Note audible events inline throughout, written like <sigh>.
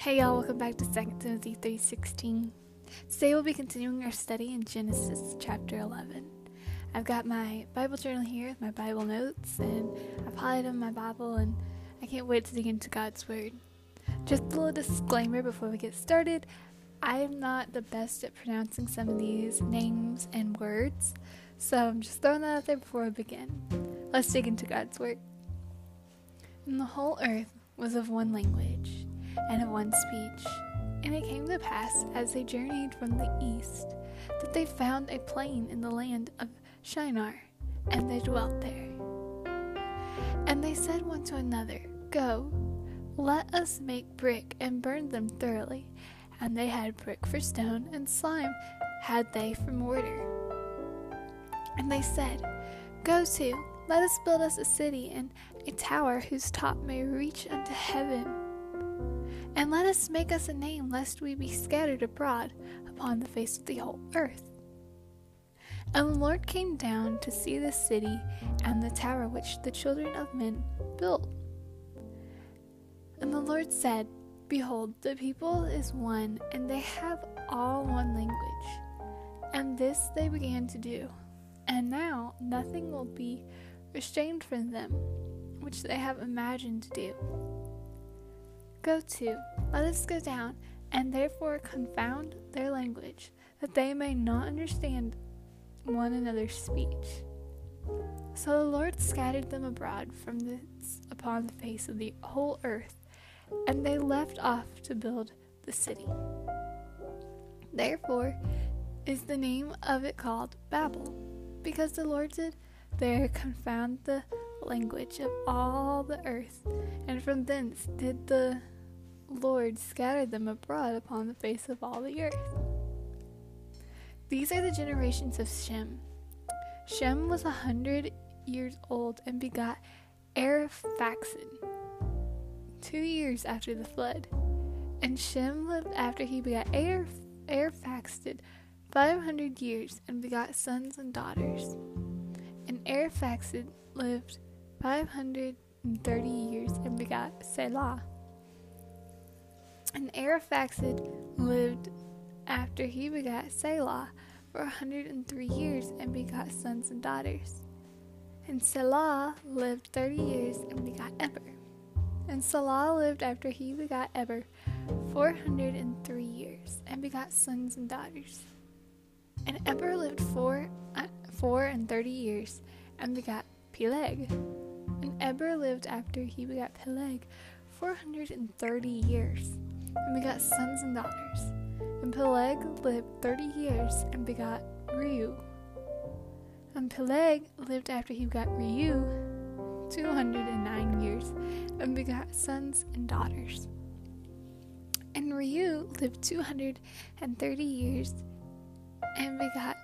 Hey y'all, welcome back to 2 Timothy 3.16. Today we'll be continuing our study in Genesis chapter 11. I've got my Bible journal here my Bible notes, and I've highlighted my Bible, and I can't wait to dig into God's Word. Just a little disclaimer before we get started, I am not the best at pronouncing some of these names and words, so I'm just throwing that out there before we begin. Let's dig into God's Word. And the whole earth was of one language and of one speech. And it came to pass, as they journeyed from the east, that they found a plain in the land of Shinar, and they dwelt there. And they said one to another, Go, let us make brick and burn them thoroughly. And they had brick for stone, and slime had they for mortar. And they said, Go to, let us build us a city and a tower whose top may reach unto heaven and let us make us a name, lest we be scattered abroad upon the face of the whole earth. And the Lord came down to see the city and the tower which the children of men built. And the Lord said, Behold, the people is one, and they have all one language. And this they began to do. And now nothing will be restrained from them, which they have imagined to do. Go to, let us go down, and therefore confound their language, that they may not understand one another's speech. So the Lord scattered them abroad from this upon the face of the whole earth, and they left off to build the city. Therefore is the name of it called Babel, because the Lord did there confound the language of all the earth, and from thence did the Lord scatter them abroad upon the face of all the earth. These are the generations of Shem. Shem was a hundred years old and begot Arphaxad two years after the flood. And Shem lived after he begot Arphaxad five hundred years and begot sons and daughters. And Arphaxad lived five hundred and thirty years and begot Selah. And Arphaxad lived after he begot Selah for a hundred and three years and begot sons and daughters. And Selah lived thirty years and begot Eber. And Selah lived after he begot Eber four hundred and three years and begot sons and daughters. And Eber lived four uh, four and thirty years and begot Peleg. And Eber lived after he begot Peleg four hundred and thirty years and begot sons and daughters. And Peleg lived thirty years and begot Reu. And Peleg lived after he begot Reu two hundred and nine years and begot sons and daughters. And Reu lived two hundred and thirty years and begot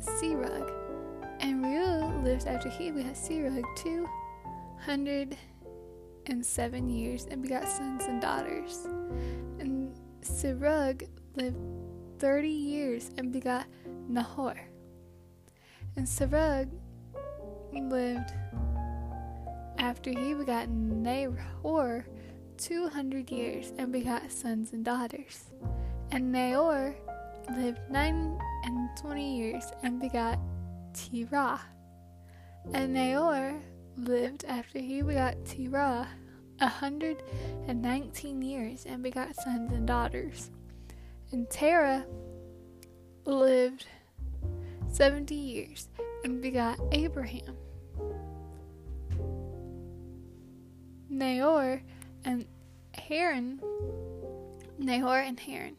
Serug. And Reu lived after he begot Serug two hundred and seven years and begot sons and daughters. And Serug lived thirty years and begot Nahor. And Serug lived after he begot Nahor two hundred years and begot sons and daughters. And Nahor lived nine and twenty years and begot Terah. And Nahor lived after he begot Terah a hundred and nineteen years and begot sons and daughters. And Terah lived seventy years and begot Abraham. Nahor and Haran, Nahor and Haran.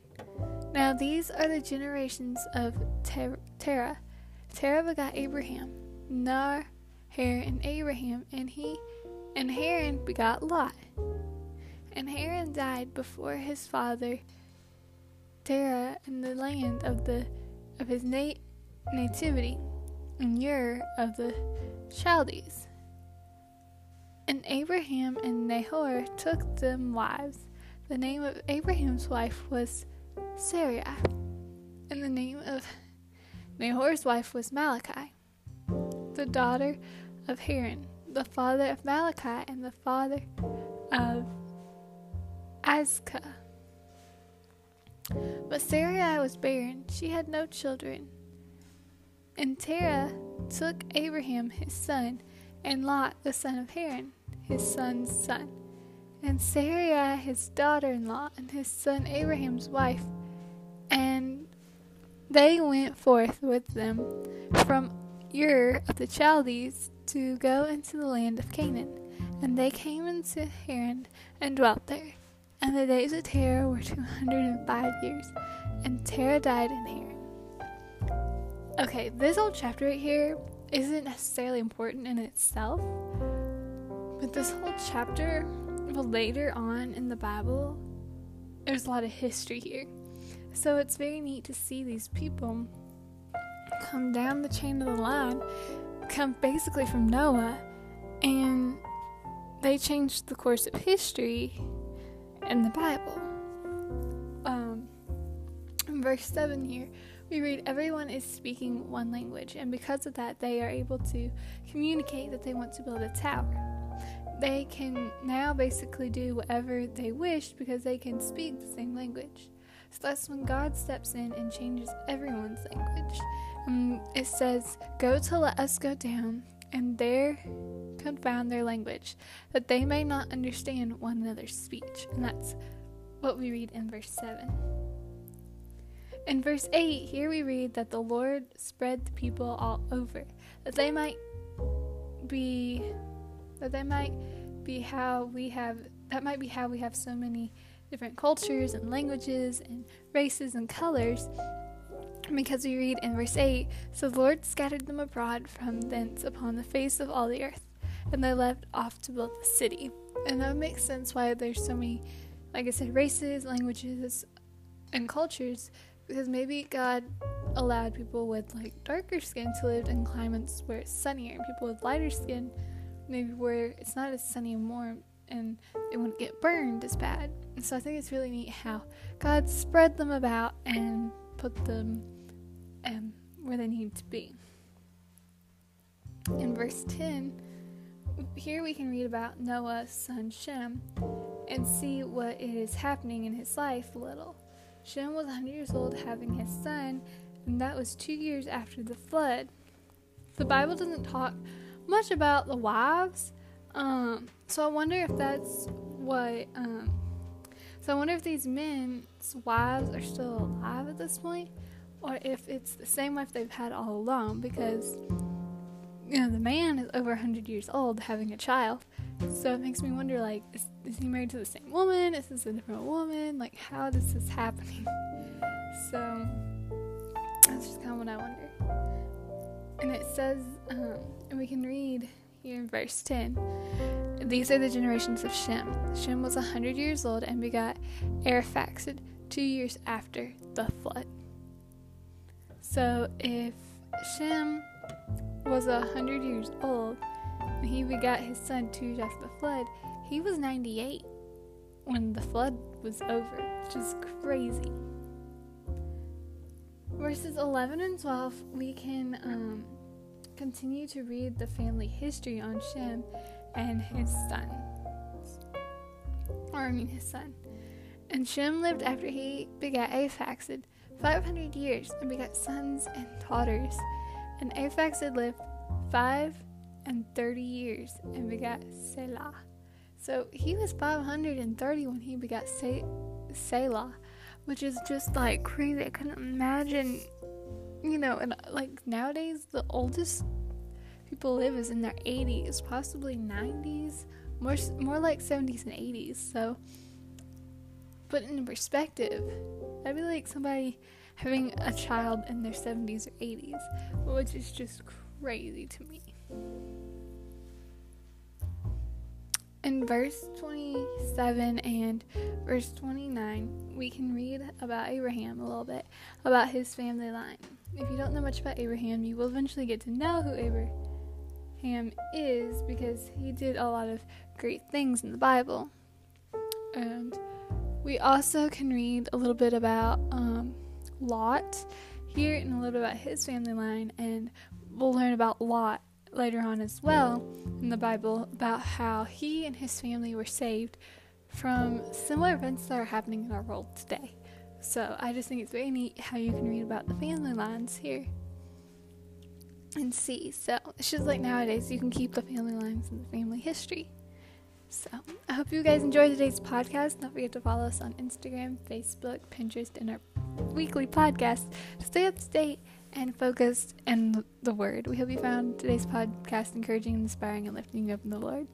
Now these are the generations of Ter- Terah. Terah begot Abraham, Nar, Haran, and Abraham, and he and Haran begot Lot. And Haran died before his father Terah in the land of the of his nat- nativity, in Ur of the Chaldees. And Abraham and Nahor took them wives. The name of Abraham's wife was Sarai, and the name of Nahor's wife was Malachi, the daughter of Haran, the father of Malachi and the father of Iscah. But Sarai was barren, she had no children. And Terah took Abraham his son, and Lot the son of Haran, his son's son, and Sarai his daughter in law, and his son Abraham's wife. And they went forth with them from Ur of the Chaldees to go into the land of Canaan. And they came into Haran and dwelt there. And the days of Terah were 205 years, and Terah died in Haran. Okay, this whole chapter right here isn't necessarily important in itself, but this whole chapter, well, later on in the Bible, there's a lot of history here. So it's very neat to see these people come down the chain of the line, come basically from Noah, and they changed the course of history in the Bible. Um, in verse 7 here, we read, Everyone is speaking one language, and because of that, they are able to communicate that they want to build a tower. They can now basically do whatever they wish because they can speak the same language. So that's when God steps in and changes everyone's language. Um, it says, Go to let us go down, and there confound their language, that they may not understand one another's speech. And that's what we read in verse 7. In verse 8, here we read that the Lord spread the people all over, that they might be that they might be how we have that might be how we have so many different cultures and languages and races and colors because we read in verse 8 So the Lord scattered them abroad from thence upon the face of all the earth, and they left off to build the city. And that makes sense why there's so many, like I said, races, languages, and cultures, because maybe God allowed people with like darker skin to live in climates where it's sunnier, and people with lighter skin, maybe where it's not as sunny and warm, and they wouldn't get burned as bad. And so I think it's really neat how God spread them about and put them um, where they need to be. In verse 10, here we can read about Noah's son Shem and see what is happening in his life a little. Shem was 100 years old having his son, and that was two years after the flood. The Bible doesn't talk much about the wives, um, so I wonder if that's what. Um, so I wonder if these men's wives are still alive at this point, or if it's the same wife they've had all along because you know the man is over 100 years old having a child. So it makes me wonder like is, is he married to the same woman? Is this a different woman? Like how does this happening <laughs> so that's just kind of what i wonder. And it says um, and we can read here in verse 10 these are the generations of shem. Shem was 100 years old and begot arphaxad two years after the flood so if Shem was a hundred years old and he begot his son years after the flood, he was 98 when the flood was over, which is crazy. Verses 11 and 12, we can um, continue to read the family history on Shem and his son. Or, I mean, his son. And Shem lived after he begat Arphaxad 500 years and begot sons and daughters. And Arphaxad lived five and thirty years and begot Selah. So he was 530 when he begot Se- Selah, which is just like crazy. I couldn't imagine, you know, and like nowadays the oldest people live is in their 80s, possibly 90s, more more like 70s and 80s. So put in perspective, that'd be like somebody having a child in their 70s or 80s, which is just crazy to me. In verse 27 and verse 29, we can read about Abraham a little bit, about his family line. If you don't know much about Abraham, you will eventually get to know who Abraham is because he did a lot of great things in the Bible. And we also can read a little bit about um, Lot here and a little bit about his family line, and we'll learn about Lot later on as well in the Bible about how he and his family were saved from similar events that are happening in our world today. So I just think it's very neat how you can read about the family lines here and see. So it's just like nowadays, you can keep the family lines and the family history. So I hope you guys enjoyed today's podcast. Don't forget to follow us on Instagram, Facebook, Pinterest, and our weekly podcast to stay up to date and focused in the Word. We hope you found today's podcast encouraging, inspiring, and lifting you up in the Lord.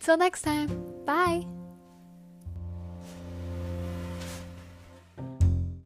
Till next time, bye.